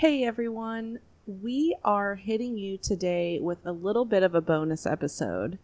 Hey everyone, we are hitting you today with a little bit of a bonus episode.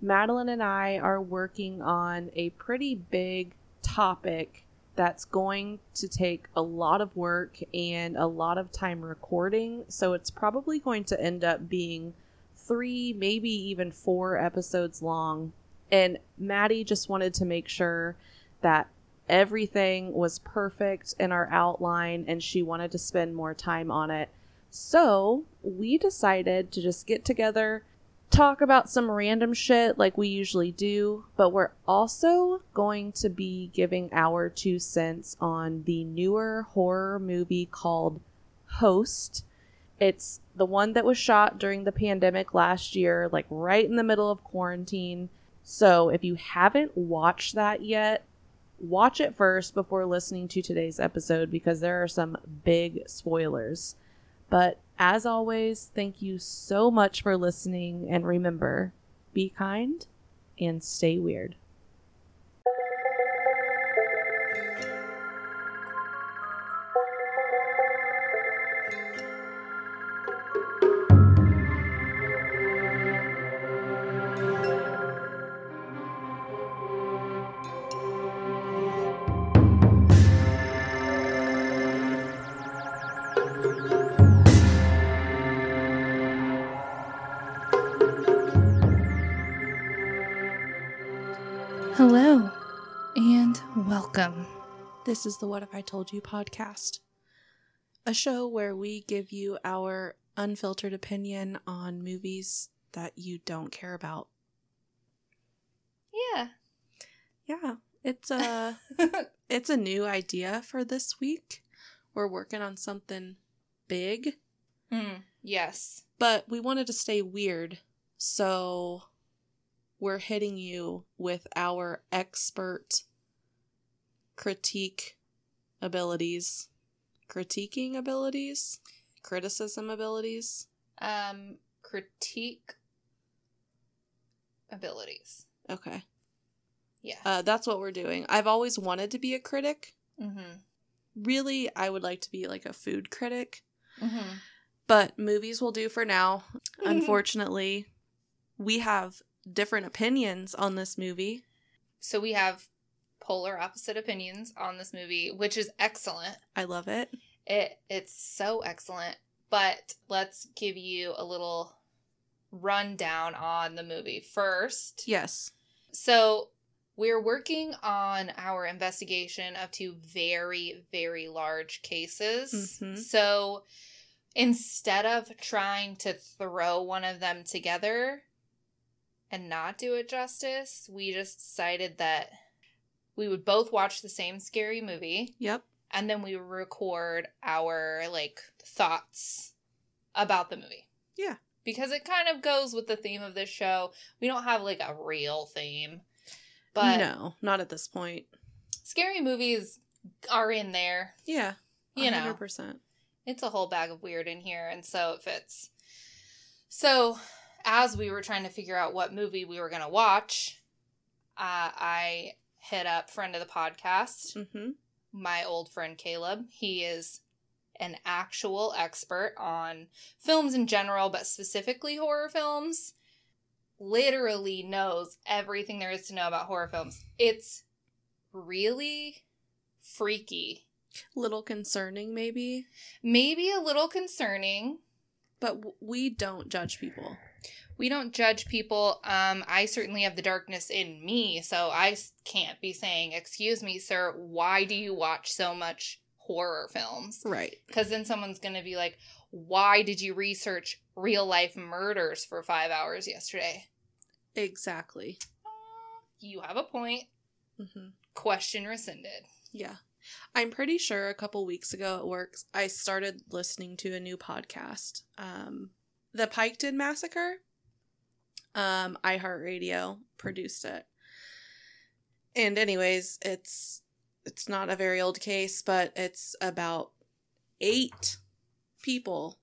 Madeline and I are working on a pretty big topic that's going to take a lot of work and a lot of time recording, so it's probably going to end up being three, maybe even four episodes long. And Maddie just wanted to make sure that everything was perfect in our outline and she wanted to spend more time on it. So we decided to just get together, talk about some random shit like we usually do, but we're also going to be giving our two cents on the newer horror movie called Host. It's the one that was shot during the pandemic last year, like right in the middle of quarantine. So if you haven't watched that yet, watch it first before listening to today's episode because there are some big spoilers. But as always, thank you so much for listening. And remember, be kind and stay weird. This is the What If I Told You podcast, a show where we give you our unfiltered opinion on movies that you don't care about. Yeah. Yeah, it's a it's a new idea for this week. We're working on something big, Mm, yes. but we wanted to stay weird, so we're hitting you with our expert critique abilities, critiquing abilities, criticism abilities. Um, critique abilities. Okay. Yeah. Uh, that's what we're doing. I've always wanted to be a critic. mm-hmm. Really, I would like to be like a food critic, Mm-hmm. but movies will do for now. Unfortunately, we have different opinions on this movie. So we have polar opposite opinions on this movie, which is excellent. I love it. It it's so excellent. But let's give you a little rundown on the movie first. Yes. So we're working on our investigation of two very, very large cases. Mhm. So instead of trying to throw one of them together and not do it justice, we just decided that we would both watch the same scary movie Yep. and then we would record our like thoughts about the movie Yeah. because it kind of goes with the theme of this show. We don't have like a real theme, but no, not at this point. scary movies are in there. Yeah. You know, 100%. it's a whole bag of weird in here, and so it fits. So, as we were trying to figure out what movie we were going to watch, uh, I hit up friend of the podcast, Mm-hmm. my old friend Caleb. He is an actual expert on films in general, but specifically horror films. Literally knows everything there is to know about horror films. It's really freaky. Little concerning, maybe, Maybe a little concerning. but w- we don't judge people. We don't judge people. Um, I certainly have the darkness in me, so I can't be saying, "Excuse me, sir, why do you watch so much horror films?" Right. Because then someone's going to be like, "Why did you research real life murders for five hours yesterday?" Exactly. You have a point. Mm-hmm. Question rescinded. Yeah. I'm pretty sure a couple weeks ago at work, I started listening to a new podcast. Um, the Piketon Massacre. Um, iHeartRadio produced it. And anyways, it's it's not a very old case, but it's about eight people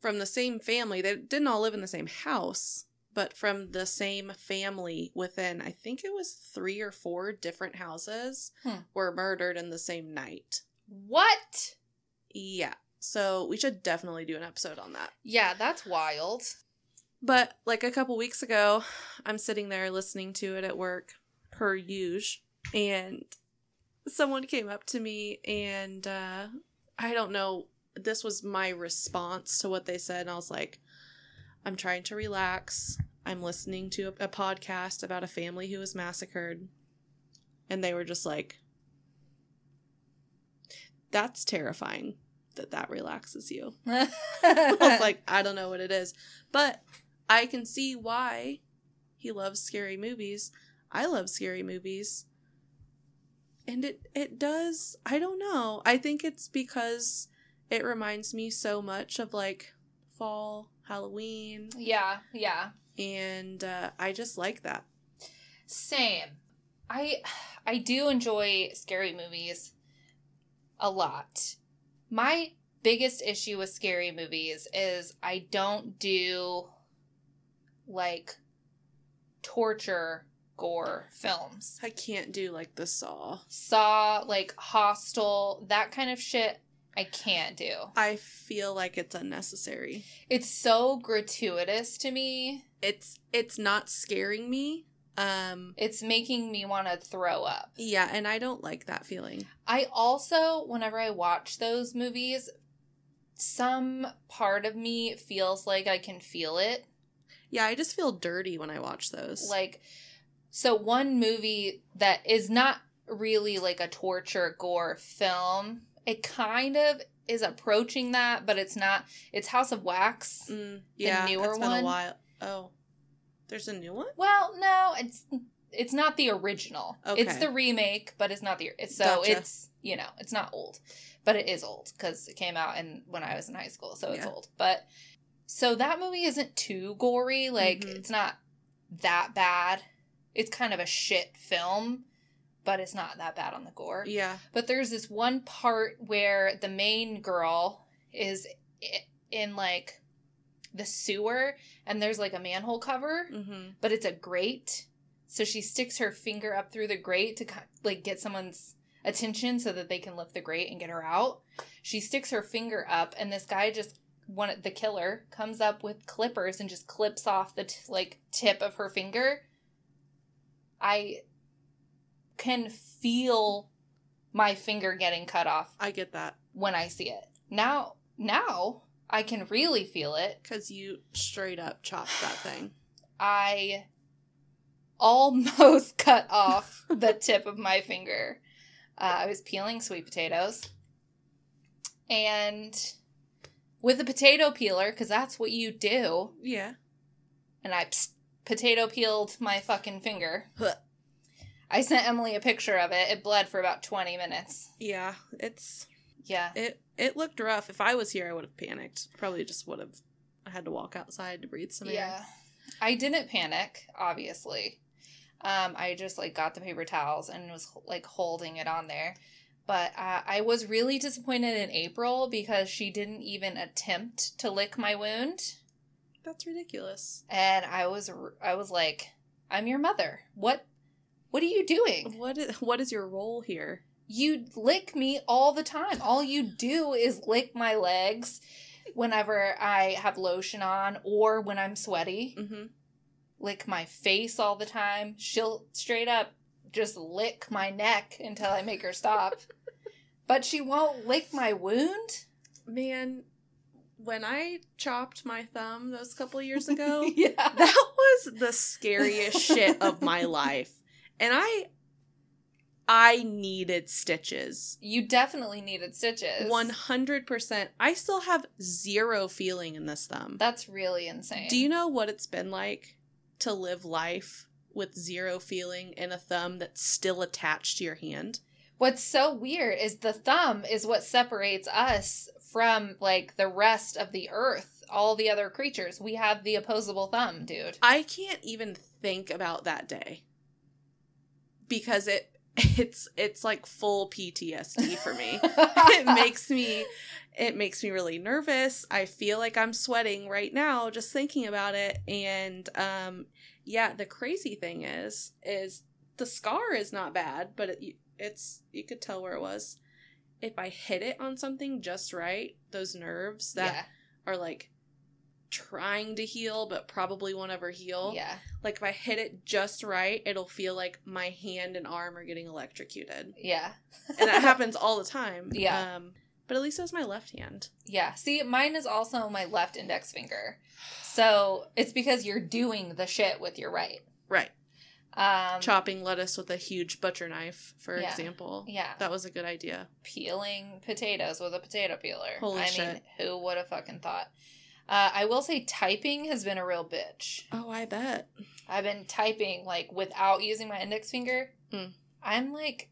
from the same family. They didn't all live in the same house, but from the same family within I think it was 3 or 4 different houses Hmm. were murdered in the same night. What? Yeah. So we should definitely do an episode on that. Yeah, that's wild. But like a couple weeks ago, I'm sitting there listening to it at work, per usual, and someone came up to me and uh, I don't know. This was my response to what they said, and I was like, "I'm trying to relax. I'm listening to a, a podcast about a family who was massacred," and they were just like, "That's terrifying." That that relaxes you. I was like, I don't know what it is. But I can see why he loves scary movies. I love scary movies. And it it does, I don't know. I think it's because it reminds me so much of like fall, Halloween, yeah, yeah. and uh, I just like that. Same. I I do enjoy scary movies a lot. My biggest issue with scary movies is I don't do like torture gore films. I can't do like the Saw. Saw, like Hostel, that kind of shit I can't do. I feel like it's unnecessary. It's so gratuitous to me. It's it's not scaring me. Um It's making me want to throw up. yeah, and I don't like that feeling. I also, whenever I watch those movies, some part of me feels like I can feel it. Yeah, I just feel dirty when I watch those. Like, so one movie that is not really like a torture gore film, it kind of is approaching that, but it's not. It's House of Wax. Mm, yeah, newer it's been one? a while. Oh, there's a new one. Well, no, it's it's not the original. Okay. It's the remake, but it's not the. It's, so Gotcha. it's you know it's not old, but it is old because it came out in when I was in high school, so it's Yeah. old. But so that movie isn't too gory. Like Mhm. it's not that bad. It's kind of a shit film, but it's not that bad on the gore. Yeah. But there's this one part where the main girl is in like the sewer, and there's like a manhole cover Mm-hmm. but it's a grate. So she sticks her finger up through the grate to like get someone's attention so that they can lift the grate and get her out. She sticks her finger up, and this guy just one the killer comes up with clippers and just clips off the t- like tip of her finger. I can feel my finger getting cut off I get that when I see it. Now, now I can really feel it because you straight up chopped that thing. I almost cut off the tip of my finger. Uh, I was peeling sweet potatoes. And with a potato peeler, because that's what you do, Yeah. and I psst, potato peeled my fucking finger. Huh. I sent Emily a picture of it. It bled for about 20 minutes. Yeah. It's Yeah. it. It looked rough. If I was here, I would have panicked. Probably just would have. I had to walk outside to breathe some Yeah. air. Yeah. I didn't panic, obviously. Um, I just like got the paper towels and was like holding it on there. But uh, I was really disappointed in April because she didn't even attempt to lick my wound, That's ridiculous. and I was I was like, "I'm your mother. What what are you doing? What is what is your role here? You lick me all the time. All you do is lick my legs whenever I have lotion on or when I'm sweaty." Mm-hmm. lick my face all the time. She'll straight up just lick my neck until I make her stop. but she won't lick my wound. Man, when I chopped my thumb those couple years ago, yeah. that was the scariest shit of my life. And I I needed stitches. You definitely needed stitches. 100%. I still have zero feeling in this thumb. That's really insane. Do you know what it's been like to live life with zero feeling and a thumb that's still attached to your hand? What's so weird is the thumb is what separates us from like the rest of the earth, all the other creatures. We have the opposable thumb, dude. I can't even think about that day because it it's it's like full PTSD for me. it makes me it makes me really nervous. I feel like I'm sweating right now just thinking about it and um yeah, the crazy thing is is the scar is not bad, but it, it's you could tell where it was. if I hit it on something just right, those nerves that yeah. are like trying to heal but probably won't ever heal. Yeah. Like if I hit it just right, it'll feel like my hand and arm are getting electrocuted. Yeah. And that happens all the time. Yeah. Um but at least it was my left hand. Yeah. See, mine is also my left index finger. So it's because you're doing the shit with your right. Right. Um, Chopping lettuce with a huge butcher knife, for Yeah. example. Yeah. That was a good idea. peeling potatoes with a potato peeler. Holy I mean, shit. who would have fucking thought? Uh, I will say typing has been a real bitch. Oh, I bet. I've been typing like without using my index finger. Mm. I'm like,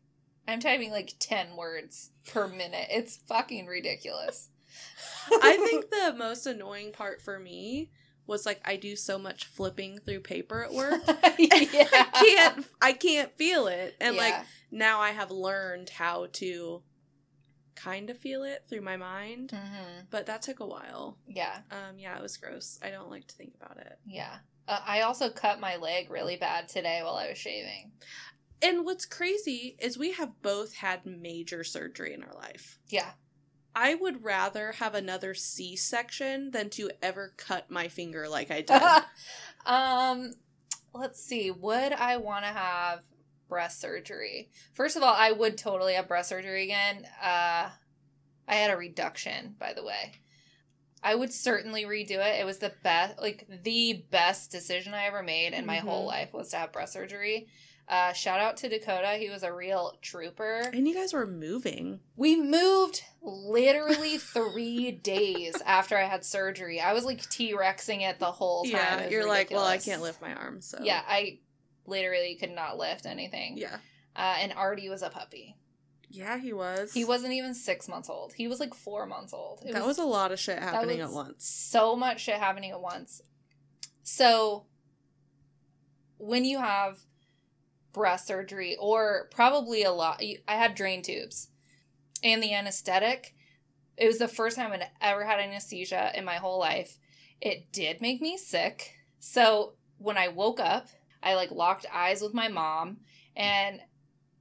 I'm typing like 10 words per minute. It's fucking ridiculous. I think the most annoying part for me was like I do so much flipping through paper at work. yeah. I can't I can't feel it. And like now I have learned how to kind of feel it through my mind. Mhm. But that took a while. Yeah. Um yeah, it was gross. I don't like to think about it. Yeah. Uh, I also cut my leg really bad today while I was shaving. And what's crazy is we have both had major surgery in our life. Yeah. I would rather have another C section than to ever cut my finger like I did. um, let's see. Would I want to have breast surgery? First of all, I would totally have breast surgery again. Uh, I had a reduction, by the way. I would certainly redo it. It was the best, like the best decision I ever made in my Mhm. whole life was to have breast surgery. Uh, shout out to Dakota. He was a real trooper. and you guys were moving. We moved literally three days after I had surgery. I was like T Rexing it the whole time. Yeah, you're like, well, I can't lift my arm, so Yeah, I literally could not lift anything. yeah, Uh, and Artie was a puppy. yeah. He was. He wasn't even six months old. He was like four months old. It that was, a lot of shit happening at was once. So much shit happening at once. So when you have breast surgery or probably a lot I had drain tubes and the anesthetic it was the first time I'd ever had anesthesia in my whole life. It did make me sick. So when I woke up, I like locked eyes with my mom and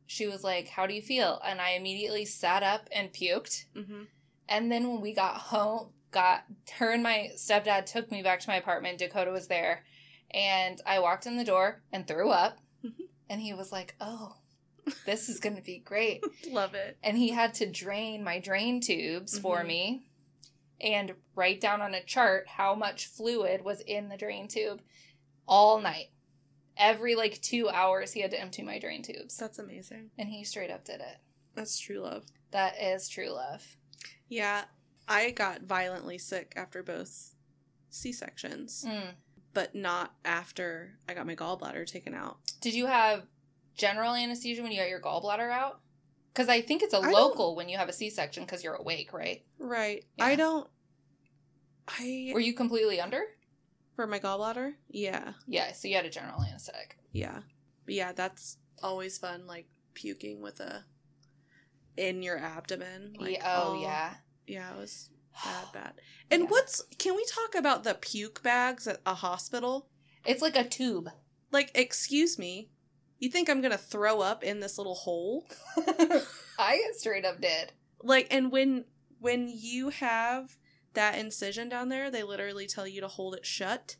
she was like, "How do you feel?" And I immediately sat up and puked. hmm And then when we got home, got her and my stepdad took me back to my apartment. Dakota was there, and I walked in the door and threw up. And he was like, "Oh, this is gonna be great." Love it. and he had to drain my drain tubes for Mhm. me and write down on a chart how much fluid was in the drain tube all night. Every like two hours, he had to empty my drain tubes, That's amazing. and he straight up did it. That's true love. That is true love. Yeah, I got violently sick after both C sections, Mm. But not after I got my gallbladder taken out. Did you have general anesthesia when you got your gallbladder out? Because I think it's a I local when you have a C section because you're awake, right? Right. Yeah. I don't. I Were you completely under? for my gallbladder. Yeah. Yeah, so you had a general anesthetic. Yeah. But yeah, that's always fun, like puking with a in your abdomen. Like, yeah, oh, yeah. Yeah, it was bad, bad. And Yeah. what's can we talk about the puke bags at a hospital? It's like a tube. Like, excuse me, you think I'm gonna throw up in this little hole? I straight up did. Like, and when when you have that incision down there, they literally tell you to hold it shut.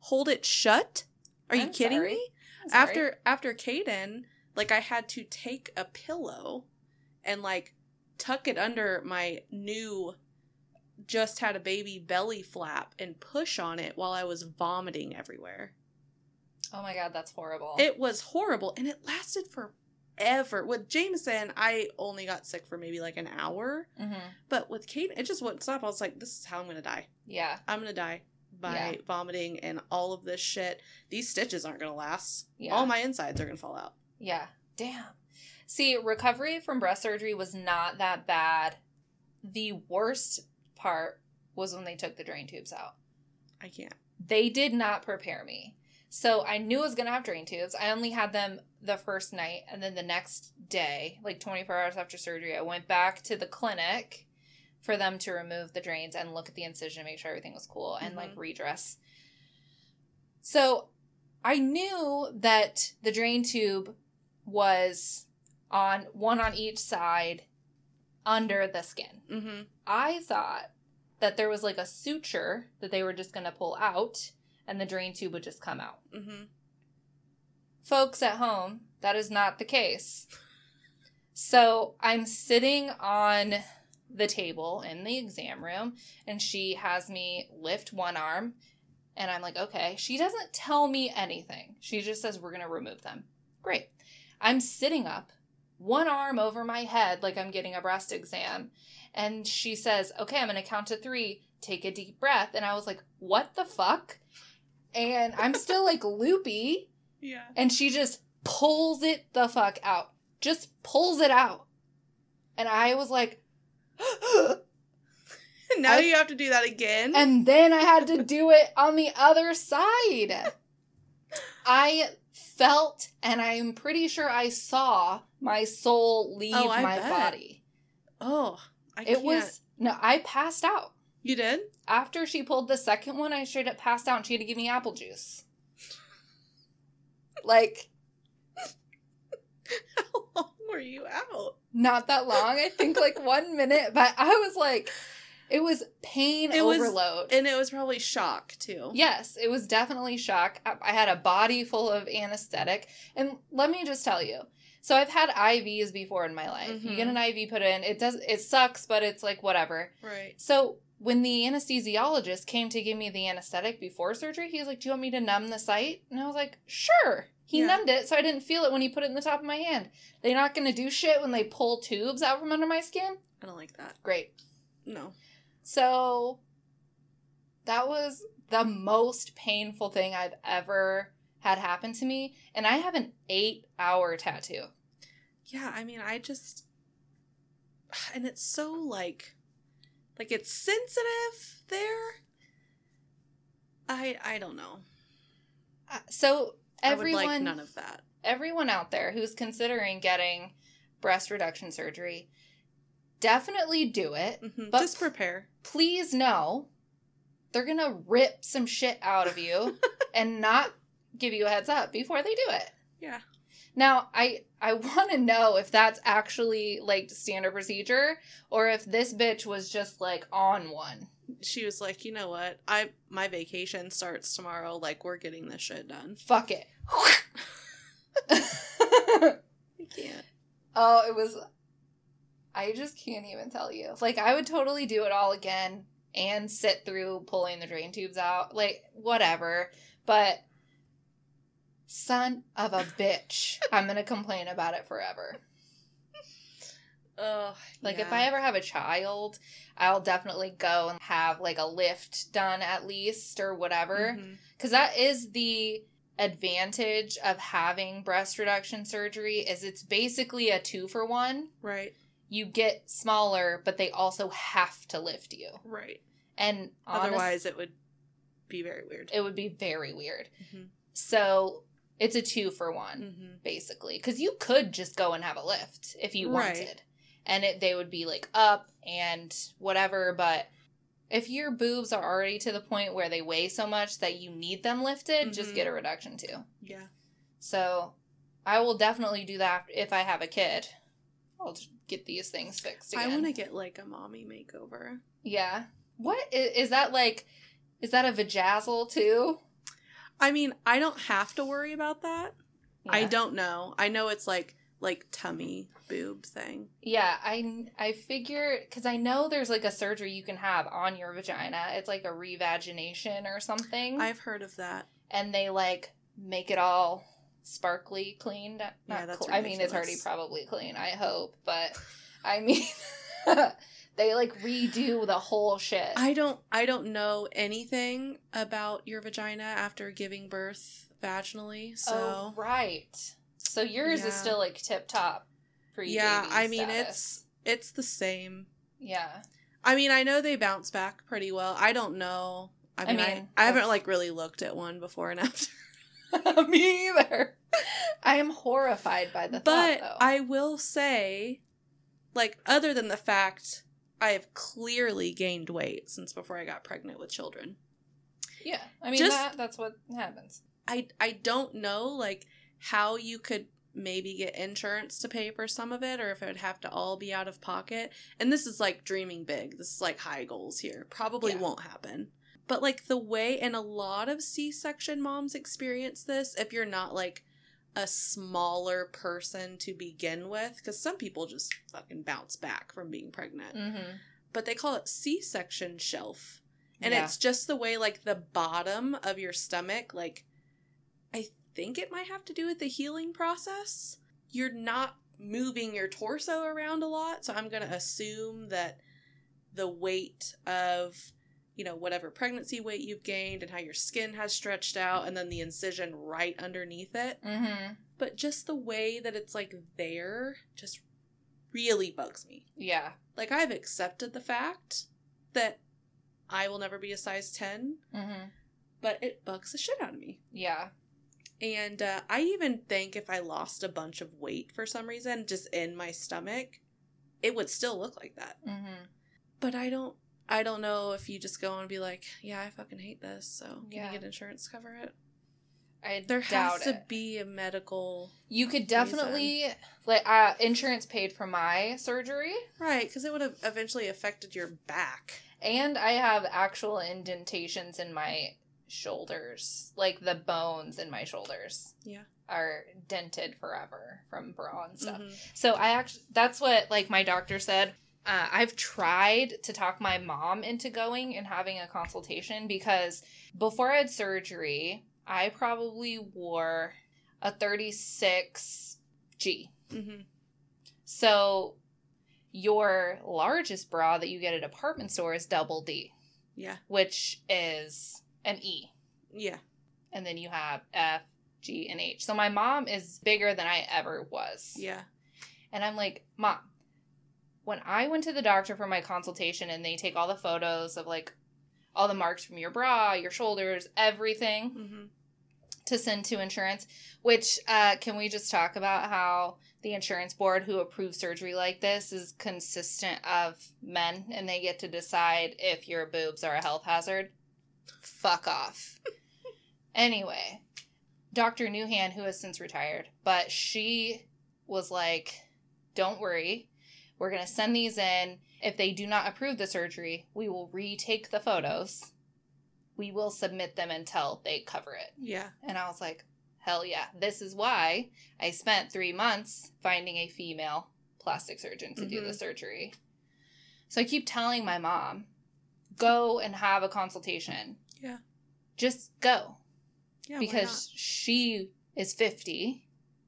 Hold it shut? Are you I'm kidding sorry. me? After after Caden, like I had to take a pillow and like tuck it under my new just had a baby belly flap and push on it while I was vomiting everywhere. Oh my god, that's horrible. It was horrible and it lasted forever. With Jameson, I only got sick for maybe like an hour, hmm but with Kate, it just wouldn't stop. I was like, this is how I'm gonna die. Yeah, I'm gonna die by Yeah. vomiting and all of this shit. These stitches aren't gonna last. yeah, All my insides are gonna fall out. yeah. Damn. See, recovery from breast surgery was not that bad. The worst part was when they took the drain tubes out. I can't. They did not prepare me. So I knew I was going to have drain tubes. I only had them the first night. And then the next day, like 24 hours after surgery, I went back to the clinic for them to remove the drains and look at the incision, and make sure everything was cool, and like Mhm. redress. So I knew that the drain tube was on one on each side under the skin. Mm-hmm. I thought that there was like a suture that they were just going to pull out and the drain tube would just come out. Mm-hmm. Folks at home, that is not the case. So I'm sitting on the table in the exam room and she has me lift one arm and I'm like, okay. She doesn't tell me anything. She just says, we're going to remove them. Great. I'm sitting up, one arm over my head like I'm getting a breast exam. And she says, okay, I'm going to count to three. Take a deep breath. And I was like, what the fuck? And I'm still like loopy. Yeah. And she just pulls it the fuck out. Just pulls it out. And I was like, now I- you have to do that again. and then I had to do it on the other side. I felt, and I'm pretty sure I saw my soul leave Oh, my bet. body. oh, I It can't. was, no, I passed out. You did? After she pulled the second one, I straight up passed out and she had to give me apple juice. Like, How long were you out? not that long. I think like one minute, but I was like, it was pain It was- overload. And it was probably shock too. Yes, it was definitely shock. I I had a body full of anesthetic. And let me just tell you. So I've had IVs before in my life. You get mm-hmm. an IV put in. It does it sucks, but it's like whatever. Right. So when the anesthesiologist came to give me the anesthetic before surgery, he was like, "Do you want me to numb the site?" And I was like, "Sure." He Yeah. numbed it so I didn't feel it when he put it in the top of my hand. They're not going to do shit when they pull tubes out from under my skin. I don't like that. Great. No. So that was the most painful thing I've ever had happen to me. And I have an eight hour tattoo. Yeah, I mean, I just and it's so like like it's sensitive there. I I don't know. Uh, So I would everyone, like none of that. everyone out there who's considering getting breast reduction surgery, definitely do it. Mhm. But- Just prepare. Please know they're going to rip some shit out of you and not give you a heads up before they do it. Yeah. Now, I I want to know if that's actually like standard procedure or if this bitch was just like on one. She was like, "You know what? I my vacation starts tomorrow. Like we're getting this shit done." Fuck it. I can't. oh, it was I just can't even tell you. Like I would totally do it all again and sit through pulling the drain tubes out. Like whatever. But son of a bitch, I'm going to complain about it forever. Oh, Like if I ever have a child, I'll definitely go and have like a lift done at least or whatever. Mhm. Cuz that is the advantage of having breast reduction surgery is it's basically a 2 for 1. right, You get smaller, but they also have to lift you. right. And honest- Otherwise, it would be very weird. it would be very weird. Mhm. So, it's a 2 for 1. Mm-hmm. basically because you could just go and have a lift if you Right. wanted and it, they would be like up and whatever but if your boobs are already to the point where they weigh so much that you need them lifted just Mhm. get a reduction too Yeah. so i will definitely do that if i have a kid i'll just get these things fixed again I want to get like a mommy makeover. yeah what is, is that like is that a vajazzle too I mean, I don't have to worry about that. I don't know. I know it's like like tummy boob thing. Yeah, I I figure because I know there's like a surgery you can have on your vagina. It's like a revagination or something, I've heard of that. and they like make it all sparkly clean. Not, Yeah, that's cl- I mean, it's already probably clean. I hope, but I mean, they like redo the whole shit. I don't I don't know anything about your vagina after giving birth vaginally. So oh right. So yours Yeah. is still like tip top. yeah, I mean status. it's it's the same. yeah. I mean, I know they bounce back pretty well. I don't know. I I mean, I, mean, I, haven't like really looked at one before and after. Me either. I am horrified by the but thought, though. I will say, like, other than the fact I have clearly gained weight since before I got pregnant with children. Yeah, I mean Just- that that's what happens. I I don't know like how you could maybe get insurance to pay for some of it or if it would have to all be out of pocket. And this is like dreaming big. This is like high goals here. Probably Yeah. won't happen. But like the way and a lot of C-section moms experience this if you're not like a smaller person to begin with cuz some people just fucking bounce back from being pregnant. Mm-hmm. But they call it C-section shelf. And Yeah. it's just the way like the bottom of your stomach like I think it might have to do with the healing process. You're not moving your torso around a lot, so I'm going to assume that the weight of you know whatever pregnancy weight you've gained and how your skin has stretched out and then the incision right underneath it Mm-hmm. but just the way that it's like there just really bugs me Yeah. like i've accepted the fact that i will never be a size 10 Mm-hmm. but it bugs the shit out of me Yeah. and uh, I even think if I lost a bunch of weight for some reason, just in my stomach, it would still look like that. Mm-hmm. But I don't. I don't know if you just go and be like, "Yeah, I fucking hate this." So can Yeah. you get insurance to cover it? I There has to it. be a medical You could definitely like uh, insurance paid for my surgery, right because it would have eventually affected your back. and I have actual indentations in my shoulders, like the bones in my shoulders. Yeah. Are dented forever from bra and stuff. Mhm. So I actually, that's what like my doctor said. Uh, I've tried to talk my mom into going and having a consultation because before I had surgery, I probably wore a 36 G. Mhm. So your largest bra that you get at a department store is double D, Yeah. which is an E. Yeah. And then you have F, G, and H. So my mom is bigger than I ever was. Yeah. And I'm like, Mom, when I went to the doctor for my consultation and they take all the photos of like all the marks from your bra, your shoulders, everything hmm to send to insurance, which uh, can we just talk about how the insurance board who approves surgery like this is consistent of men and they get to decide if your boobs are a health hazard? Fuck off. anyway, Dr. Newhan, who has since retired, but she was like, don't worry. We're going to send these in. If they do not approve the surgery, we will retake the photos. We will submit them until they cover it. Yeah. And I was like, hell yeah. This is why I spent three months finding a female plastic surgeon to do the Mhm. surgery. So I keep telling my mom, go and have a consultation. Yeah. Just go. Yeah. because she is 50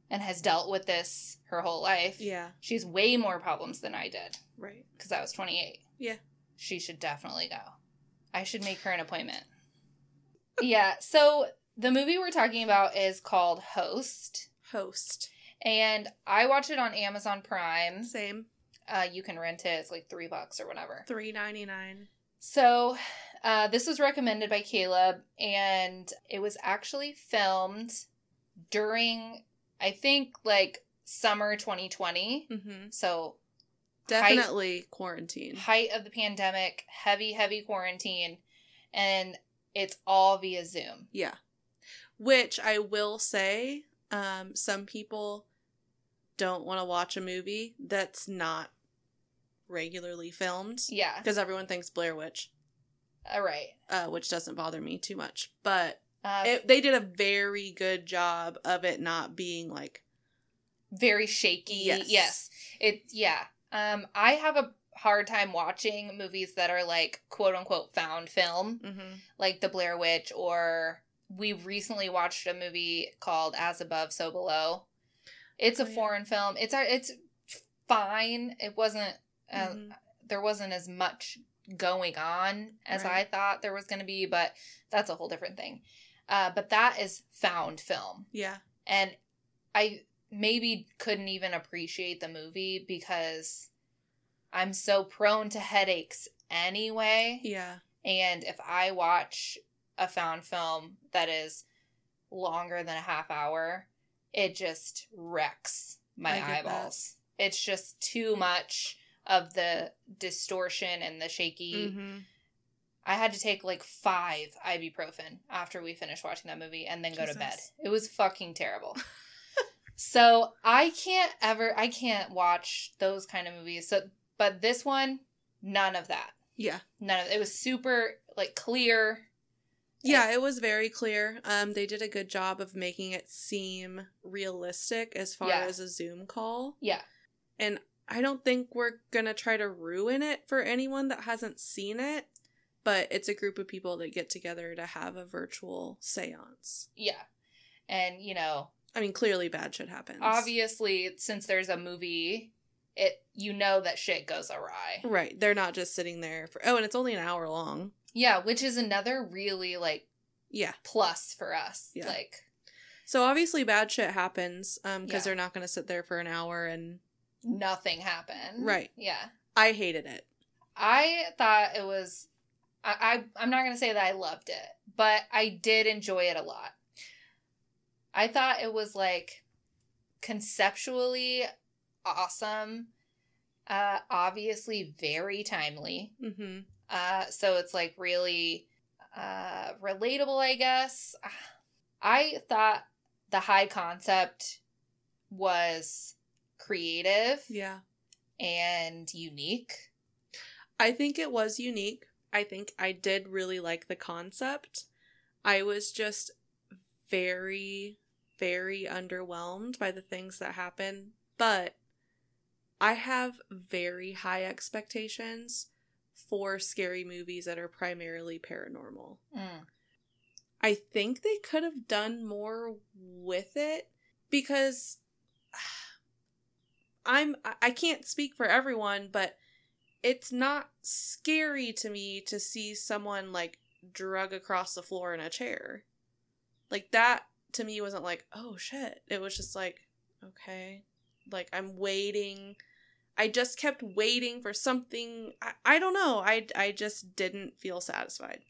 and has dealt with this her whole life. Yeah. She's way more problems than I did Right. because I was 28. Yeah. She should definitely go. I should make her an appointment. yeah. So the movie we're talking about is called Host. Host. And I watched it on Amazon Prime. Same. Uh, you can rent it. It's like three bucks or whatever. Three ninety nine. So, uh, this was recommended by Caleb, and it was actually filmed during, I think, like summer 2020. Mm-hmm. So, Definitely quarantine. height of the pandemic, heavy, heavy quarantine, and it's all via Zoom. Yeah. Which I will say, um, some people don't want to watch a movie that's not regularly filmed Yeah. because everyone thinks Blair Witch, All right. uh, which doesn't bother me too much. But Uh, it, they did a very good job of it not being like, very shaky. Yes. Yes. It yeah. Um I have a hard time watching movies that are like quote unquote found film, mm-hmm. like The Blair Witch or we recently watched a movie called As Above So Below. It's a Oh, yeah. foreign film. It's a- it's fine. It wasn't uh, Mhm. there wasn't as much going on as Right. I thought there was going to be, but that's a whole different thing. Uh, but that is found film yeah, and I maybe couldn't even appreciate the movie because I'm so prone to headaches anyway. yeah, And if I watch a found film that is longer than a half hour, it just wrecks my get that. eyeballs. It's just too much of the distortion and the shaky. mm-hmm. I had to take like five ibuprofen after we finished watching that movie and then go to bed. It was fucking terrible. So I can't ever I can't watch those kind of movies. So but this one, none of that. Yeah. None of it was super like clear. Yeah, it was very clear. Um, they did a good job of making it seem realistic as far Yeah. as a Zoom call. Yeah. And I don't think we're gonna try to ruin it for anyone that hasn't seen it, but it's a group of people that get together to have a virtual seance. Yeah. And you know, I mean, clearly bad shit happens. obviously since there's a movie, it you know that shit goes awry. Right. They're not just sitting there for, oh, and it's only an hour long. Yeah, which is another really like Yeah. plus for us. Yeah. Like So obviously bad shit happens um, because Yeah. they're not going to sit there for an hour and nothing happened. Right. Yeah. I hated it. I thought it was I, I I'm not gonna say that I loved it, but I did enjoy it a lot. I thought it was like conceptually awesome. Uh obviously very timely. Mm-hmm. Uh so it's like really uh relatable, I guess. I thought the high concept was creative Yeah. and unique. I think it was unique. I think I did really like the concept. I was just very, very underwhelmed by the things that happen, but I have very high expectations for scary movies that are primarily paranormal. Mm. I think they could have done more with it because I'm I- I can't speak for everyone, but it's not scary to me to see someone like drug across the floor in a chair. Like that to me wasn't like, oh shit. It was just like, okay. Like I'm waiting. I just kept waiting for something. I, I don't know. I, I just didn't feel satisfied.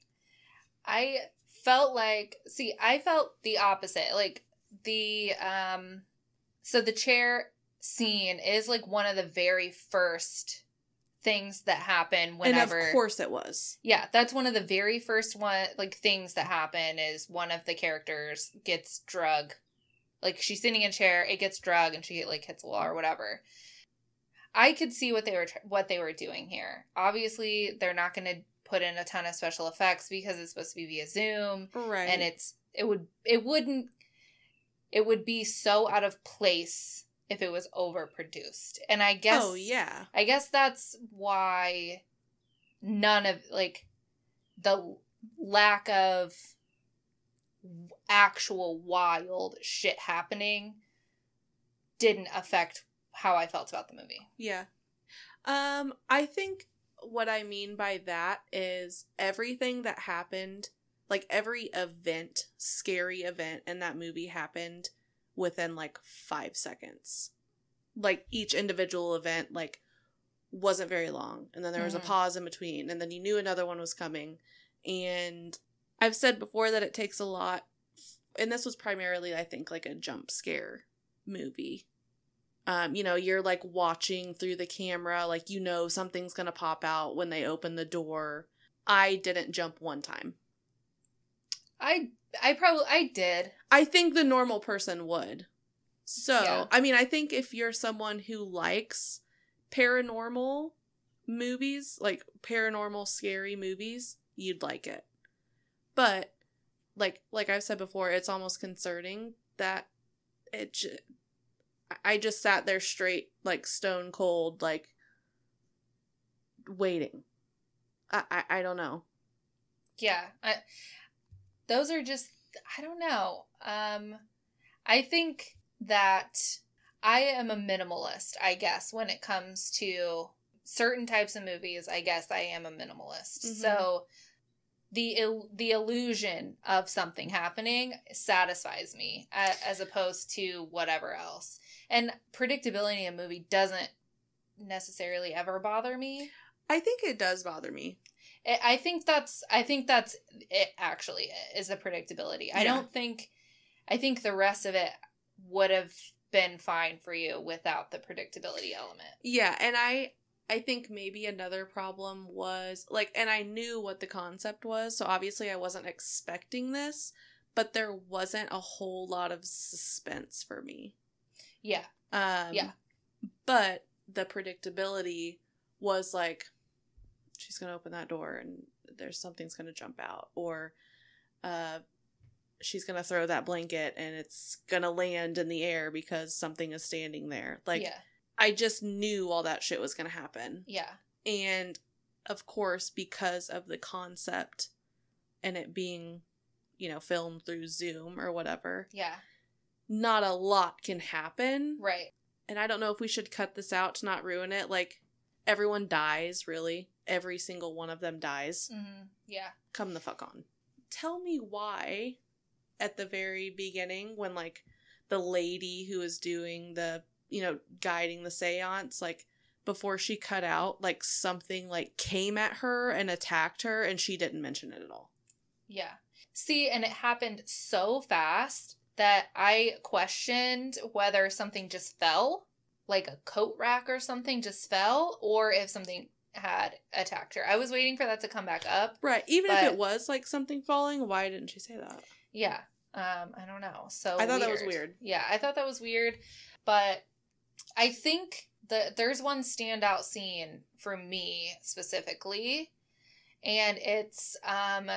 I felt like see, I felt the opposite. Like the um so the chair scene is like one of the very first things that happen whenever and of course it was. Yeah, that's one of the very first one like things that happen is one of the characters gets drug. Like she's sitting in a chair, it gets drug and she like hits a wall or whatever. I could see what they were what they were doing here. Obviously, they're not going to put in a ton of special effects because it's supposed to be via Zoom Right. and it's it would it wouldn't it would be so out of place if it was overproduced. And I guess Oh yeah. I guess that's why none of like the lack of actual wild shit happening didn't affect how I felt about the movie. Yeah. Um, I think what I mean by that is everything that happened, like every event, scary event in that movie happened within like five seconds. Like each individual event, like, wasn't very long. And then there was Mhm. a pause in between, and then you knew another one was coming. And I've said before that it takes a lot, and this was primarily, I think, like a jump scare movie um, you know, you're like watching through the camera, like you know something's gonna pop out when they open the door. I didn't jump one time. I I probably I did. I think the normal person would. So, Yeah. I mean, I think if you're someone who likes paranormal movies, like paranormal scary movies, you'd like it. But like like I've said before, it's almost concerning that it j- I just sat there straight like stone cold like waiting. I I, I don't know. Yeah. I, those are just I don't know. Um I think that I am a minimalist, I guess, when it comes to certain types of movies. I guess I am a minimalist. Mhm. So the il- the illusion of something happening satisfies me a- as opposed to whatever else. And predictability in a movie doesn't necessarily ever bother me. I think it does bother me. I I think that's I think that's it actually is the predictability. I don't think I think the rest of it would have been fine for you without the predictability element. Yeah, and I I think maybe another problem was like and I knew what the concept was, so obviously I wasn't expecting this, but there wasn't a whole lot of suspense for me. Yeah. Um, Yeah. But the predictability was like, she's going to open that door and there's something's going to jump out. Or uh, she's going to throw that blanket and it's going to land in the air because something is standing there. Like, yeah. I just knew all that shit was going to happen. Yeah. And of course, because of the concept and it being, you know, filmed through Zoom or whatever, Yeah. not a lot can happen. Right. And I don't know if we should cut this out to not ruin it. Like, everyone dies, really. Every single one of them dies. hmm Yeah. Come the fuck on. Tell me why, at the very beginning, when, like, the lady who was doing the, you know, guiding the seance, like, before she cut out, like, something, like, came at her and attacked her, and she didn't mention it at all. Yeah. See, and it happened so fast that I questioned whether something just fell, like a coat rack or something just fell, or if something had attacked her. I was waiting for that to come back up. Right. Even if it was, like, something falling, why didn't she say that? Yeah. Um, I don't know. So I thought that was weird. Yeah, I thought that was weird, but I think that there's one standout scene for me specifically, and it's um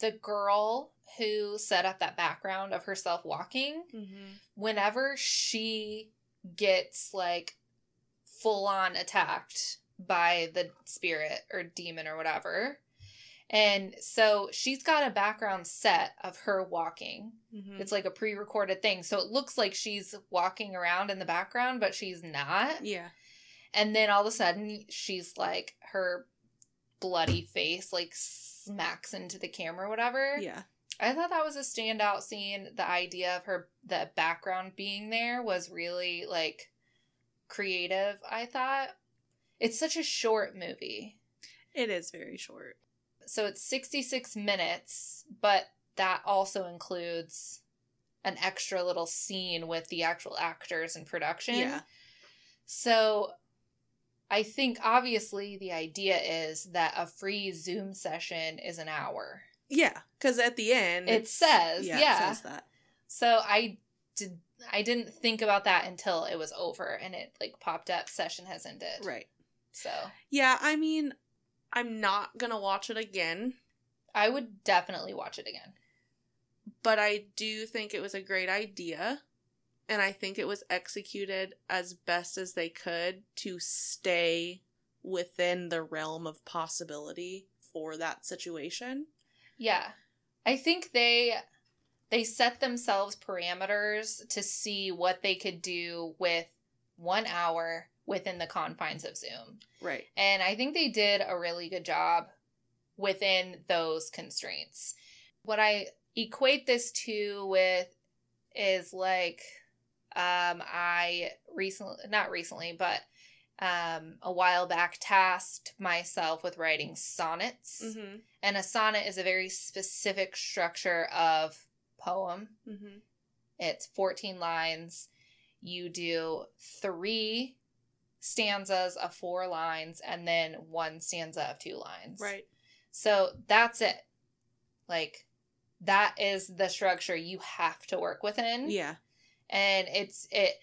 the girl who set up that background of herself walking. Mm-hmm. Whenever she gets like full on attacked by the spirit or demon or whatever. And so she's got a background set of her walking. Mm-hmm. It's like a pre recorded thing. So it looks like she's walking around in the background, but she's not. yeah. And then all of a sudden, she's like, her bloody face like smacks into the camera or whatever. Yeah. I thought that was a standout scene. The idea of her, the background being there was really like creative, I thought. It's such a short movie. It is very short. So it's 66 minutes, but that also includes an extra little scene with the actual actors and production. Yeah. So I think obviously the idea is that a free Zoom session is an hour. Yeah, because at the end It says, yeah. it says that. So I did I didn't think about that until it was over and it like popped up session has ended. Right. So Yeah, I mean, I'm not gonna watch it again, I would definitely watch it again. but I do think it was a great idea, and I think it was executed as best as they could to stay within the realm of possibility for that situation. Yeah. I think they they set themselves parameters to see what they could do with 1 hour within the confines of Zoom. Right. And I think they did a really good job within those constraints. What I equate this to with is like um I recently not recently, but um a while back tasked myself with writing sonnets. Mm-hmm. And a sonnet is a very specific structure of poem. Mm-hmm. It's 14 lines. You do three stanzas of four lines and then one stanza of two lines. Right. So that's it. Like, that is the structure you have to work within. Yeah. And it's it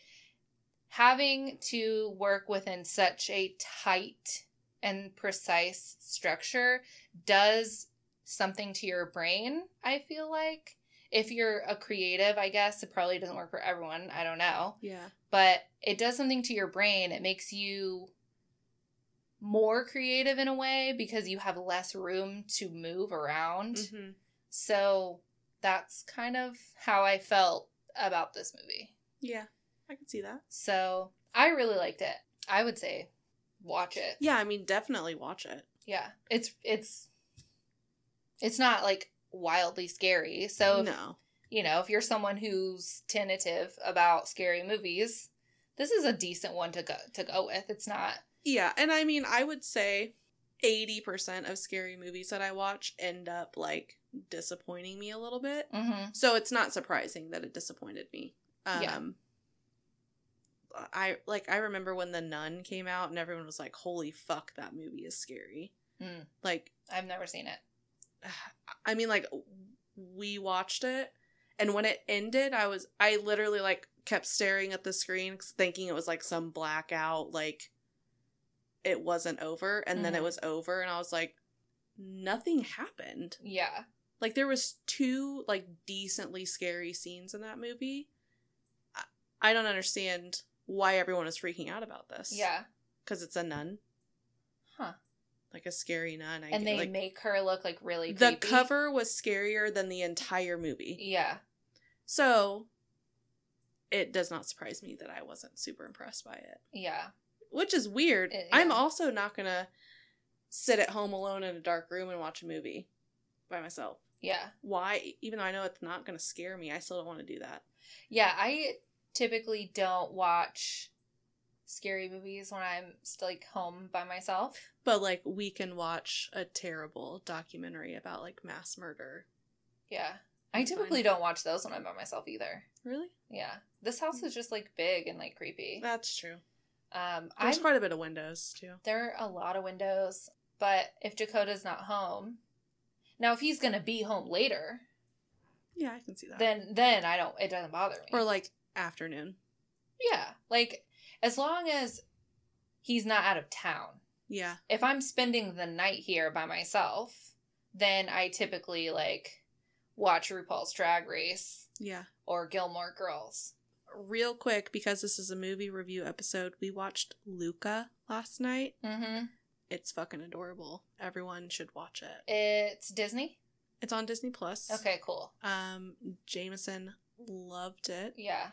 having to work within such a tight and precise structure does something to your brain, I feel like. If you're a creative, I guess it probably doesn't work for everyone. I don't know. Yeah. But it does something to your brain. It makes you more creative in a way because you have less room to move around. Mm-hmm. So that's kind of how I felt about this movie. Yeah. I can see that. So I really liked it. I would say watch it. Yeah, I mean, definitely watch it. Yeah. It's it's it's not like wildly scary. So if, no. you know, if you're someone who's tentative about scary movies, this is a decent one to go to go with. It's not Yeah, and I mean, I would say 80% of scary movies that I watch end up like disappointing me a little bit. mm-hmm. So it's not surprising that it disappointed me. Um Yeah. I like I remember when The Nun came out and everyone was like, "Holy fuck, that movie is scary." Mm. Like I've never seen it. I mean like we watched it and when it ended, I was I literally like kept staring at the screen thinking it was like some blackout like it wasn't over and then it Mhm. was over and I was like nothing happened. Yeah. Like there was two like decently scary scenes in that movie. I, I don't understand why everyone is freaking out about this. Yeah. Cuz it's a nun, Huh. Like a scary nun. I And they like, make her look like really the creepy. cover was scarier than the entire movie. Yeah. So it does not surprise me that I wasn't super impressed by it. Yeah. Which is weird. It- I'm also not going to sit at home alone in a dark room and watch a movie by myself. Yeah. Why? Even though I know it's not going to scare me, I still don't want to do that. Yeah. I typically don't watch scary movies when I'm still like home by myself. But like we can watch a terrible documentary about like mass murder. Yeah. I typically fine. don't watch those when I'm by myself either. Really? Yeah. This house is just like big and like creepy. That's true. Um There's I quite a bit of windows too. there are a lot of windows, but if Dakota's not home, now if he's gonna be home later, Yeah, I can see that. then then I don't it doesn't bother me. or like afternoon. yeah. Like as long as he's not out of town. Yeah. If I'm spending the night here by myself, then I typically like watch RuPaul's Drag Race Yeah. or Gilmore Girls. Real quick, because this is a movie review episode, we watched Luca last night. Mm-hmm. It's fucking adorable. Everyone should watch it. It's Disney. It's on Disney Plus. Okay, cool. Um, Jameson loved it, Yeah.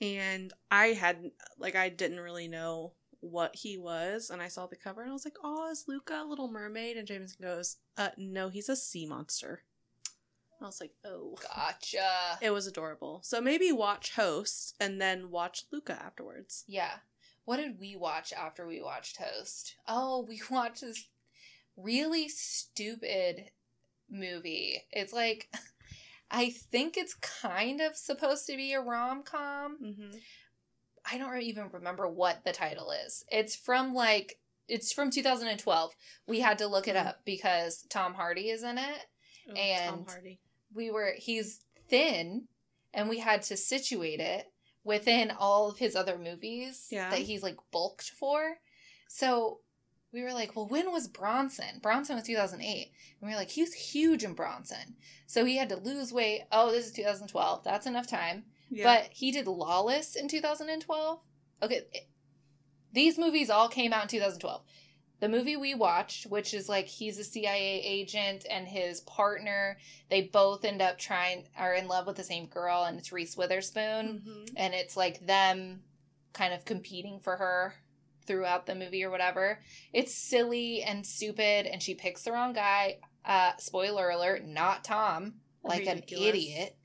And I had like I didn't really know what he was, and I saw the cover and I was like, "Oh, is Luca a Little Mermaid?" And Jameson goes, "Uh, no, he's a sea monster." I was like, "Oh." Gotcha. It was adorable. So maybe watch Host and then watch Luca afterwards. Yeah. What did we watch after we watched Host? Oh, we watched this really stupid movie. It's like, I think it's kind of supposed to be a rom com. Mm-hmm. I don't even remember what the title is. It's from like, it's from 2012. We had to look it Mhm. up because Tom Hardy is in it. Tom And- Hardy. we were he's thin and we had to situate it within all of his other movies Yeah. that he's like bulked for so we were like well when was bronson? Bronson was 2008 and we were like he was huge in bronson. So he had to lose weight. Oh this is 2012 that's enough time. Yeah. but he did lawless in 2012 okay it- these movies all came out in 2012 the movie we watched which is like he's a cia agent and his partner they both end up trying are in love with the same girl and it's reese witherspoon. Mhm. and it's like them kind of competing for her throughout the movie or whatever it's silly and stupid and she picks the wrong guy uh spoiler alert not tom like Ridiculous. an idiot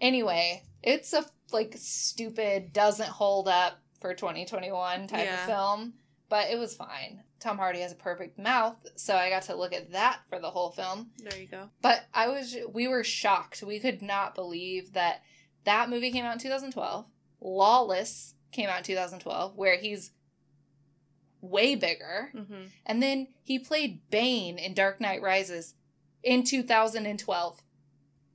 anyway it's a like stupid doesn't hold up for 2021 type Yeah. of film but it was fine tom hardy has a perfect mouth so i got to look at that for the whole film There you go. but I was, we were shocked. We could not believe that that movie came out in 2012. Lawless came out in 2012, where he's way bigger. Mm-hmm. And then he played Bane in Dark Knight Rises in 2012.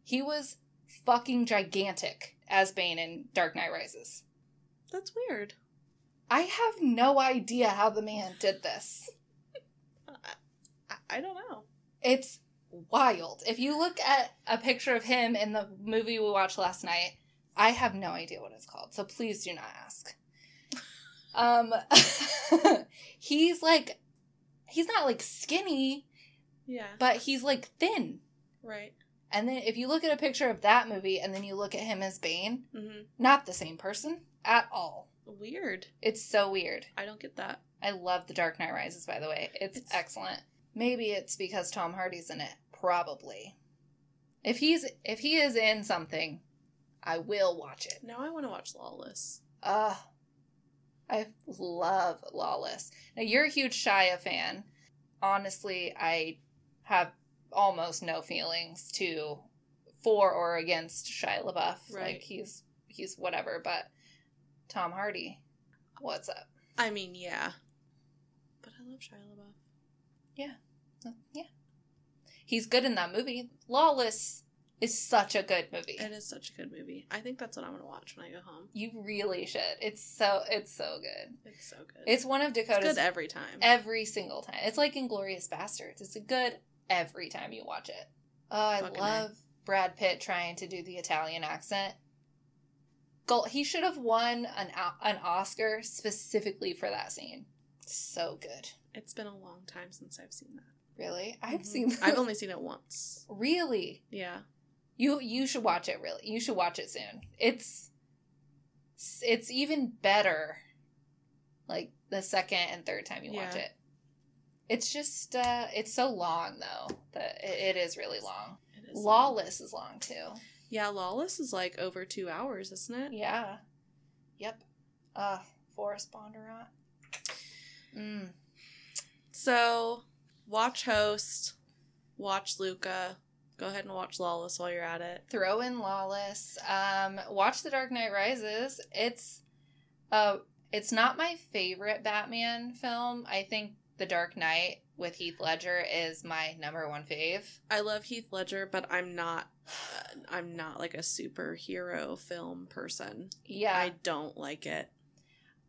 He was fucking gigantic as Bane in Dark Knight Rises. That's weird. I have no idea how the man did this. I, I don't know. It's wild. If you look at a picture of him in the movie we watched last night, I have no idea what it's called, so please do not ask. Um he's like he's not like skinny, Yeah. but he's like thin. Right. And then if you look at a picture of that movie and then you look at him as Bane, Mm-hmm. not the same person at all. Weird. It's so weird. I don't get that. I love The Dark Knight Rises, by the way. It's, It's- excellent. Maybe it's because Tom Hardy's in it. Probably. If he's if he is in something, I will watch it. Now I want to watch Lawless. Uh I love Lawless. Now you're a huge Shia fan. Honestly, I have almost no feelings to for or against Shia LaBeouf. Right. Like he's he's whatever, but Tom Hardy, what's up? I mean, yeah. But I love Shia LaBeouf. Yeah. Yeah. He's good in that movie. Lawless is such a good movie. It is such a good movie. I think that's what I'm gonna watch when I go home. You really should. It's so it's so good. It's so good. It's one of It's Dakota's good every time. every single time. It's like Inglourious Basterds. It's a good every time you watch it. Oh, I Fucking A. love Brad Pitt trying to do the Italian accent. Gold. He should have won an an Oscar specifically for that scene. So good. It's been a long time since I've seen that. Really, I've Mhm. seen. I've only seen it once. really. Yeah. You you should watch it. Really, you should watch it soon. It's it's even better. Like the second and third time you watch it. It's just uh it's so long though that it, it is really long. Is Lawless is long too. Yeah, Lawless is like over two hours, isn't it? Yeah. Yep. Uh Forrest Bondurant. Mm. So, watch Host, watch Luca. Go ahead and watch Lawless while you're at it. Throw in Lawless. Um, watch The Dark Knight Rises. It's uh it's not my favorite Batman film. I think The Dark Knight with Heath Ledger is my number one fave. I love Heath Ledger, but I'm not. Uh, I'm not like a superhero film person. Yeah. I don't like it.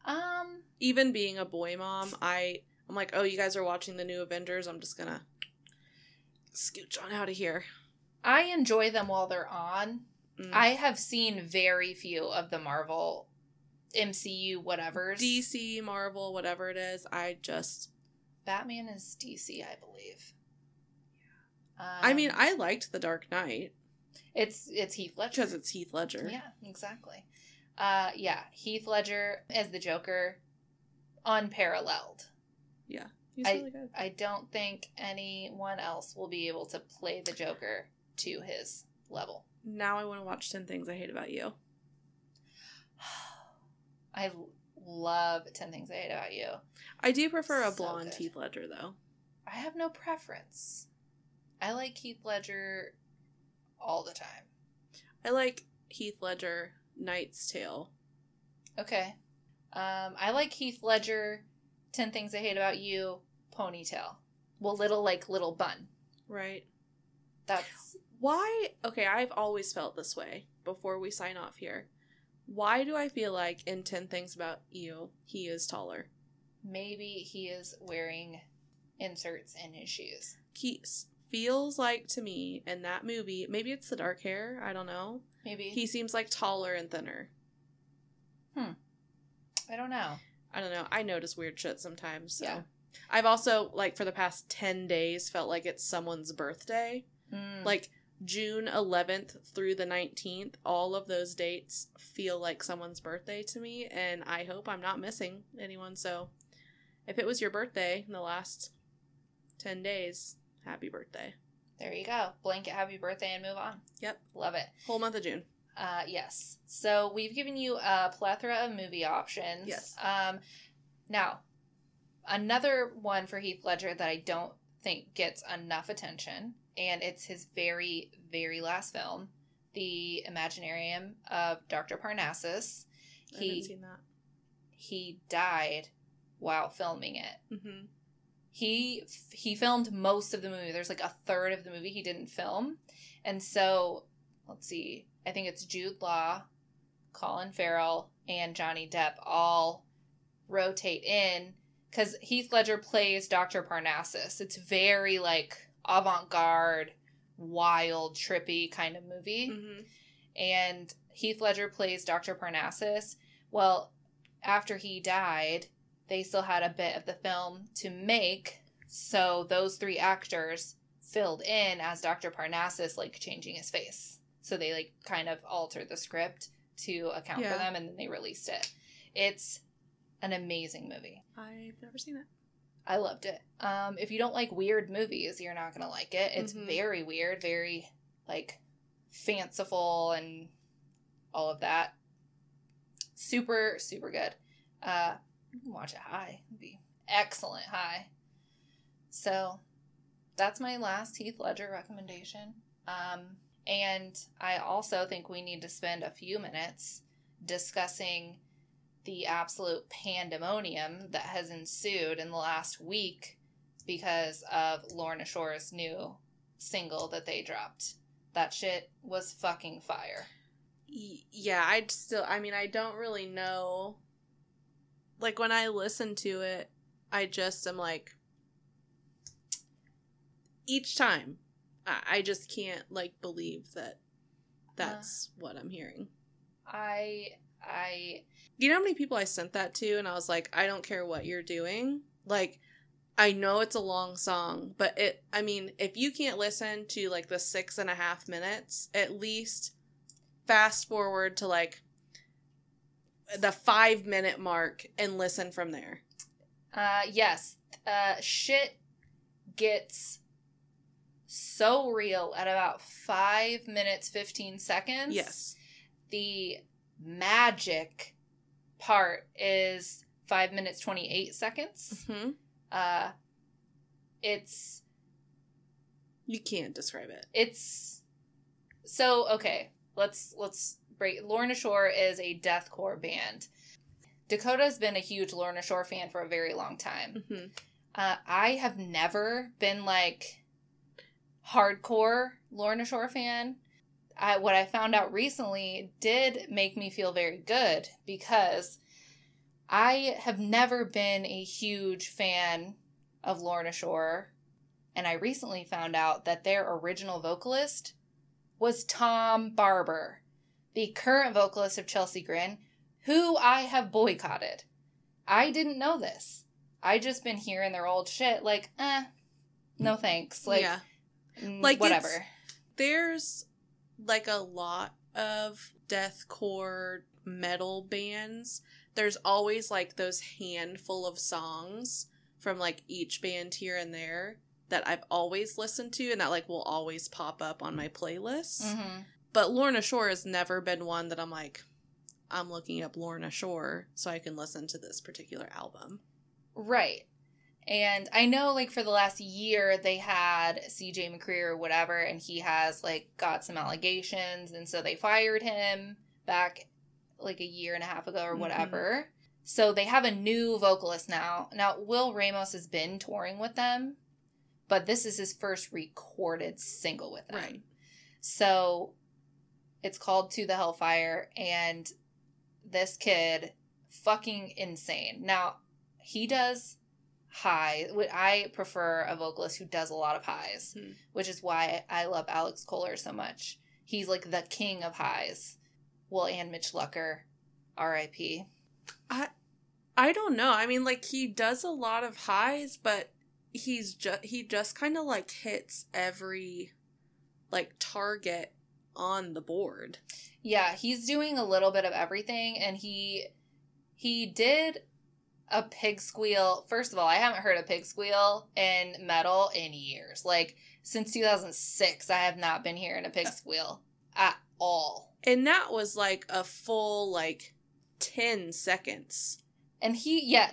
um Even being a boy mom, I I'm like, oh, you guys are watching the new Avengers. I'm just gonna scooch on out of here. I enjoy them while they're on. Mm. I have seen very few of the Marvel MCU whatever's. DC, Marvel, whatever it is, I just. Batman is DC, I believe. I mean, Um, I liked The Dark Knight it's it's Heath Ledger. because it's Heath Ledger. Yeah, exactly. Uh, yeah, Heath Ledger as the Joker, unparalleled. He's I- really good. I don't think anyone else will be able to play the Joker to his level. Now I want to watch 10 Things I Hate About You. I love 10 Things I Hate About You. I do prefer a So blonde good. Heath Ledger, though. I have no preference. I like Heath Ledger all the time. I like Heath Ledger, Knight's Tale. Okay. Um, I like Heath Ledger, 10 Things I Hate About You, Ponytail. Well, little like little bun. Right. That's Why? Okay, I've always felt this way before we sign off here. Why do I feel like in 10 Things About You, he is taller? maybe he is wearing inserts in his shoes. He feels like to me in that movie, maybe it's the dark hair, I don't know. Maybe He seems like taller and thinner. Hmm. I don't know. I don't know. I notice weird shit sometimes. So. Yeah. I've also, like, for the past 10 days, felt like it's someone's birthday. Mm. Like, June 11th through the 19th, all of those dates feel like someone's birthday to me, and I hope I'm not missing anyone. So, if it was your birthday in the last 10 days, happy birthday. there you go. Blanket happy birthday and move on. Yep. Love it. Whole month of June. Uh, yes. So we've given you a plethora of movie options. Yes. Um, now, another one for Heath Ledger that I don't think gets enough attention, and it's his very, very last film, The Imaginarium of Dr. Parnassus. I haven't He seen that. he died while filming it. Mm-hmm. he he filmed most of the movie there's like a third of the movie he didn't film and so let's see i think it's jude law colin farrell and johnny depp all rotate in because heath ledger plays dr parnassus it's very like avant-garde wild trippy kind of movie Mm-hmm. and Heath Ledger plays Dr. Parnassus. Well, after he died, they still had a bit of the film to make, so those three actors filled in as Dr. Parnassus, like changing his face. So they like kind of altered the script to account Yeah. for them, and then they released it. It's an amazing movie. I've never seen it. I loved it. Um, if you don't like weird movies, you're not gonna like it. It's Mhm. very weird, very like fanciful and all of that. Super, super good. Uh, you can watch it high. It'd be excellent high. So that's my last Heath Ledger recommendation. Um, and I also think we need to spend a few minutes discussing the absolute pandemonium that has ensued in the last week because of Lorna Shore's new single that they dropped. That shit was fucking fire. Yeah, I'd still. I mean, I don't really know. Like when I listen to it, I just am like. Each time, I, I just can't like believe that. That's what I'm hearing. I I You know how many people I sent that to, and I was like, I don't care what you're doing. Like, I know it's a long song, but it. I mean, if you can't listen to like the six and a half minutes, at least fast forward to like the five minute mark and listen from there. uh yes, uh shit gets so real at about 5 minutes 15 seconds. Yes. The magic part is 5 minutes 28 seconds. hmm Uh it's You can't describe it. it's so okay let's let's break lorna shore is a deathcore band dakota's been a huge lorna shore fan for a very long time hmm uh, i have never been like hardcore lorna shore fan I, what i found out recently did make me feel very good because i have never been a huge fan of lorna shore and I recently found out that their original vocalist was Tom Barber, the current vocalist of Chelsea Grin, who I have boycotted. I didn't know this. I just been hearing their old shit like, eh, no thanks. Like, yeah. Mm, Like, whatever. There's like a lot of deathcore metal bands. There's always like those handful of songs from like each band here and there that I've always listened to and that like will always pop up on my playlists. hmm But Lorna Shore has never been one that I'm like I'm looking up Lorna Shore so I can listen to this particular album. Right. And I know, like, for the last year, they had CJ McCree or whatever, and he has, like, got some allegations, and so they fired him back, like, a year and a half ago or Mhm. whatever. So they have a new vocalist now. Now, Will Ramos has been touring with them, but this is his first recorded single with them. Right. So it's called To the Hellfire, and this kid, fucking insane. Now, he does high. I prefer a vocalist who does a lot of highs, Hmm. which is why I love Alex Koehler so much. He's like the king of highs. Well, and Mitch Lucker, R.I.P. I, I don't know. I mean, like he does a lot of highs, but he's just he just kind of like hits every like target on the board. Yeah, he's doing a little bit of everything, and he he did a pig squeal. First of all, I haven't heard a pig squeal in metal in years. Like since 2006, I have not been hearing a pig squeal at all. And that was like a full like 10 seconds. And he, yeah,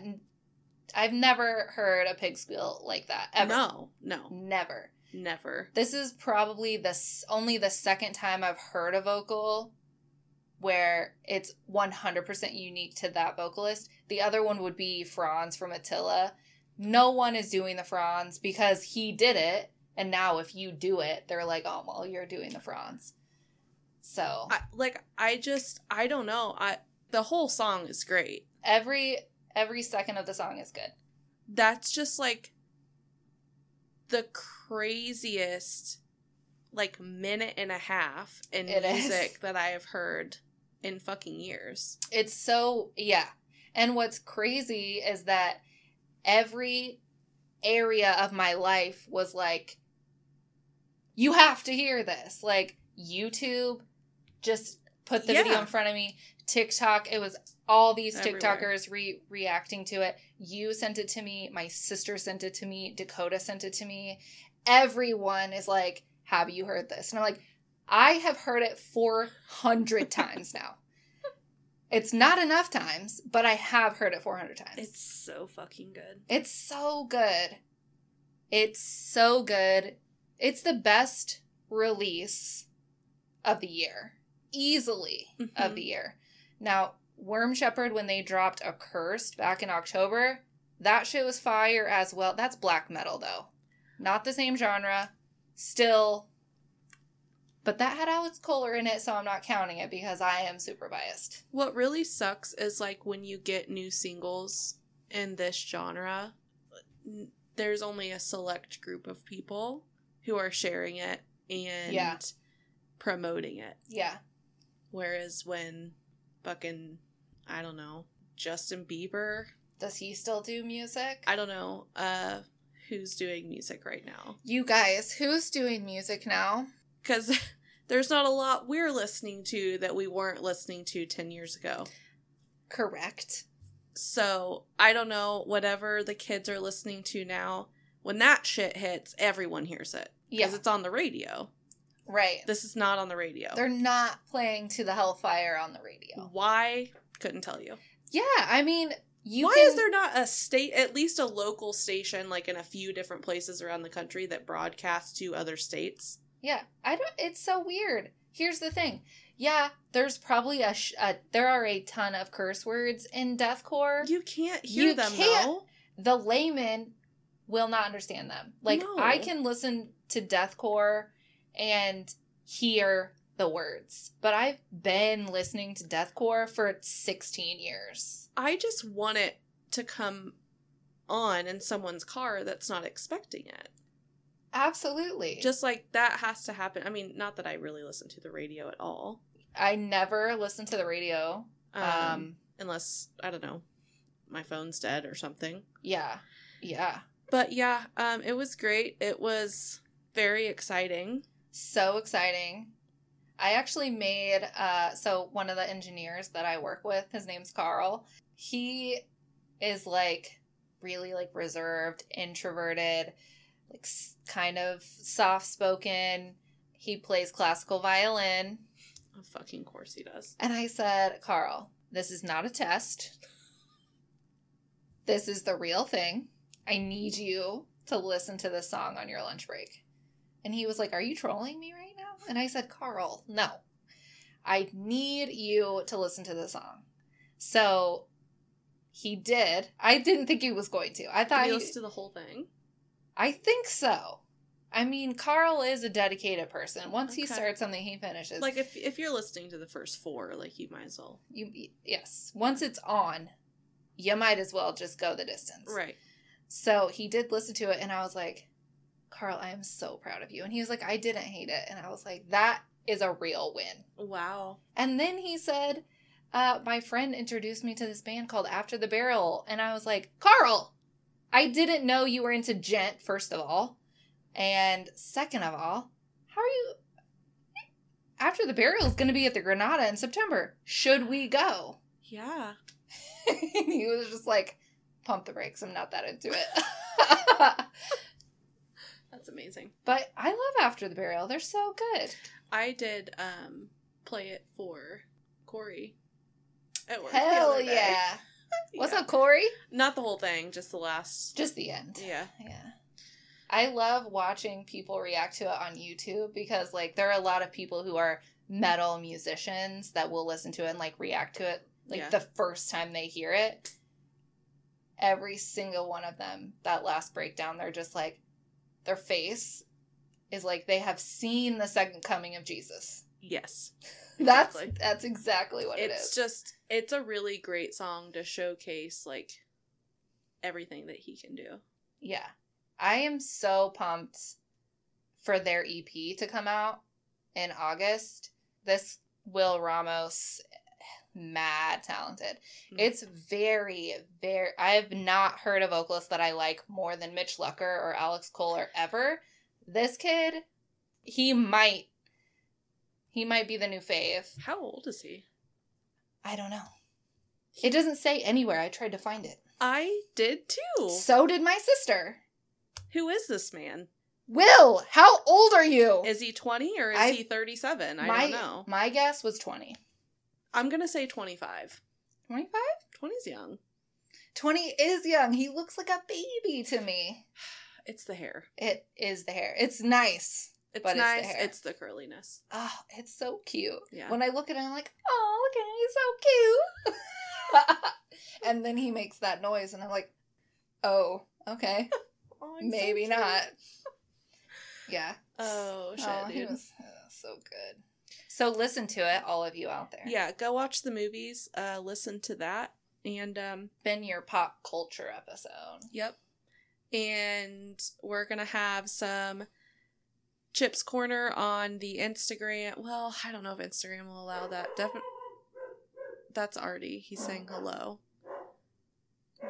I've never heard a pig squeal like that ever. No, no, Never. never. This is probably the only the second time I've heard a vocal where it's 100% unique to that vocalist. The other one would be Fronz from Attila. No one is doing the Fronz because he did it, and now if you do it, they're like, "Oh, well, you're doing the Fronz." So, I, like I just I don't know. I the whole song is great. every every second of the song is good. That's just like the craziest like minute and a half in It is. music that I have heard in fucking years. It's so yeah. And what's crazy is that every area of my life was like you have to hear this. Like YouTube just put the video in front of me. TikTok, it was all these TikTokers re- reacting to it. You sent it to me, my sister sent it to me, Dakota sent it to me. Everyone is like, "Have you heard this?" And I'm like, I have heard it 400 times now. It's not enough times, but I have heard it 400 times. It's so fucking good. It's so good. It's so good. It's the best release of the year. Easily of Mhm. the year. Now, Worm Shepherd, when they dropped Accursed back in October, that shit was fire as well. That's black metal, though. Not the same genre. Still But that had Alex Koehler in it, so I'm not counting it because I am super biased. What really sucks is like when you get new singles in this genre, there's only a select group of people who are sharing it and Yeah. promoting it. Yeah. Whereas when fucking, I don't know, Justin Bieber, Does he still do music? I don't know, uh, who's doing music right now. you guys, who's doing music now? Because there's not a lot we're listening to that we weren't listening to 10 years ago. Correct. So I don't know, whatever the kids are listening to now, when that shit hits, everyone hears it. Yeah. Because it's on the radio. Right. This is not on the radio. They're not playing to the Hellfire on the radio. Why? Couldn't tell you. Yeah, I mean, you Why can, is there not a state, at least a local station, like in a few different places around the country that broadcasts to other states? Yeah, I don't. It's so weird. Here's the thing. Yeah, there's probably a, sh- a there are a ton of curse words in deathcore. You can't hear You them can't. though. the layman will not understand them. Like No. I can listen to deathcore and hear the words, but I've been listening to deathcore for 16 years. I just want it to come on in someone's car that's not expecting it. Absolutely. Just like that has to happen. I mean, not that I really listen to the radio at all. I never listen to the radio. Um, Um, unless, I don't know, my phone's dead or something. yeah. Yeah. But yeah, um, it was great. It was very exciting. so exciting i actually made uh so one of the engineers that i work with his name's carl he is like really like reserved introverted like kind of soft spoken he plays classical violin Of fucking course he does. and i said carl this is not a test this is the real thing i need you to listen to this song on your lunch break and he was like, Are you trolling me right now? And I said, Carl, no. I need you to listen to the song. So he did. I didn't think he was going to. I thought he, listen to the whole thing? I think so. I mean, Carl is a dedicated person. Once he starts something, he finishes. Like if if you're listening to the first four, like you might as well. you, yes. Once it's on, you might as well just go the distance. Right. So he did listen to it, and I was like, Carl, I am so proud of you. And he was like, I didn't hate it. And I was like, that is a real win. Wow. And then he said, uh, my friend introduced me to this band called After the Burial. And I was like, Carl, I didn't know you were into djent, first of all. And second of all, how are you? After the burial is going to be at the Granada in September. Should we go? Yeah. and he was just like, pump the brakes. I'm not that into it. That's amazing. but I love After the Burial. They're so good. I did um play it for Corey at work. Hell yeah. What's Yeah. up, Corey? Not the whole thing, just the last. Just the end. Yeah. Yeah. I love watching people react to it on YouTube because like there are a lot of people who are metal musicians that will listen to it and like react to it like Yeah. the first time they hear it. Every single one of them, that last breakdown, they're just like their face is like they have seen the second coming of Jesus. Yes. That's Exactly. that's exactly what it it's is. just it's a really great song to showcase like everything that he can do. Yeah. I am so pumped for their EP to come out in August. This Will Ramos mad talented. Mhm. It's very very I have not heard a vocalist that I like more than Mitch Lucker or Alex Koehler ever. This kid, he might he might be the new fave. How old is he? I don't know. It doesn't say anywhere. I tried to find it. I did too. So did my sister. Who is this man? Will, how old are you? Is he 20 or is I- he 37? I my, don't know. My guess was 20. I'm going to say 25. 25? 20's young. 20 is young. He looks like a baby to me. It's the hair. It is the hair. It's nice. It's But it's the nice. hair. It's the curliness. Oh, it's so cute. Yeah. When I look at him, I'm like, oh, look at him. He's so cute. and then he makes that noise, and I'm like, oh, okay. Oh, he's so Maybe not. Yeah. Oh shit, Oh, he dude. was uh, so good. So listen to it, all of you out there. Yeah, go watch the movies. Uh, listen to that, and um, Been your pop culture episode. Yep. And we're going to have some Chips Corner on the Instagram. Well, I don't know if Instagram will allow that. Definitely. That's Artie. He's saying hello.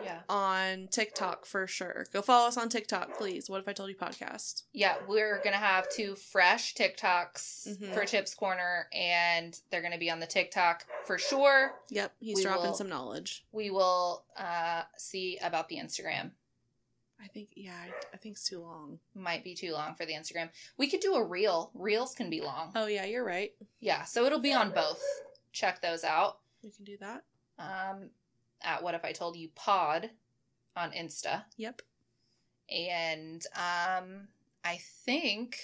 Yeah. On TikTok for sure. Go follow us on TikTok, please. What if I told you podcast? Yeah, we're gonna have two fresh TikToks Mhm. for Chips Corner, and they're gonna be on the TikTok for sure. Yep, he's We dropping will- some knowledge. We will uh, see about the Instagram. I think, yeah, I, I think it's too long. Might be too long for the Instagram. We could do a reel. Reels can be long. Oh, yeah, you're right. Yeah, so it'll be on both. Check those out. We can do that. Um, at What If I Told You Pod on Insta. Yep. And um, I think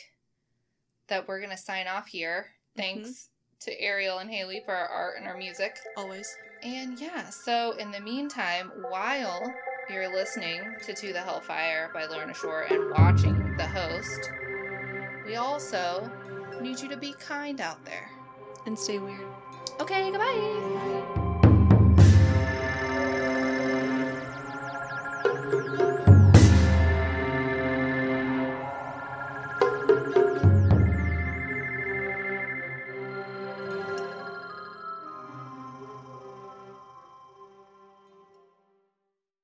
that we're gonna sign off here. Thanks to Ariel and Haley for our art and our music. Always. And yeah, so in the meantime, while you're listening to To the Hellfire by Lorna Shore and watching The Host, we also need you to be kind out there. And stay weird. Okay, goodbye.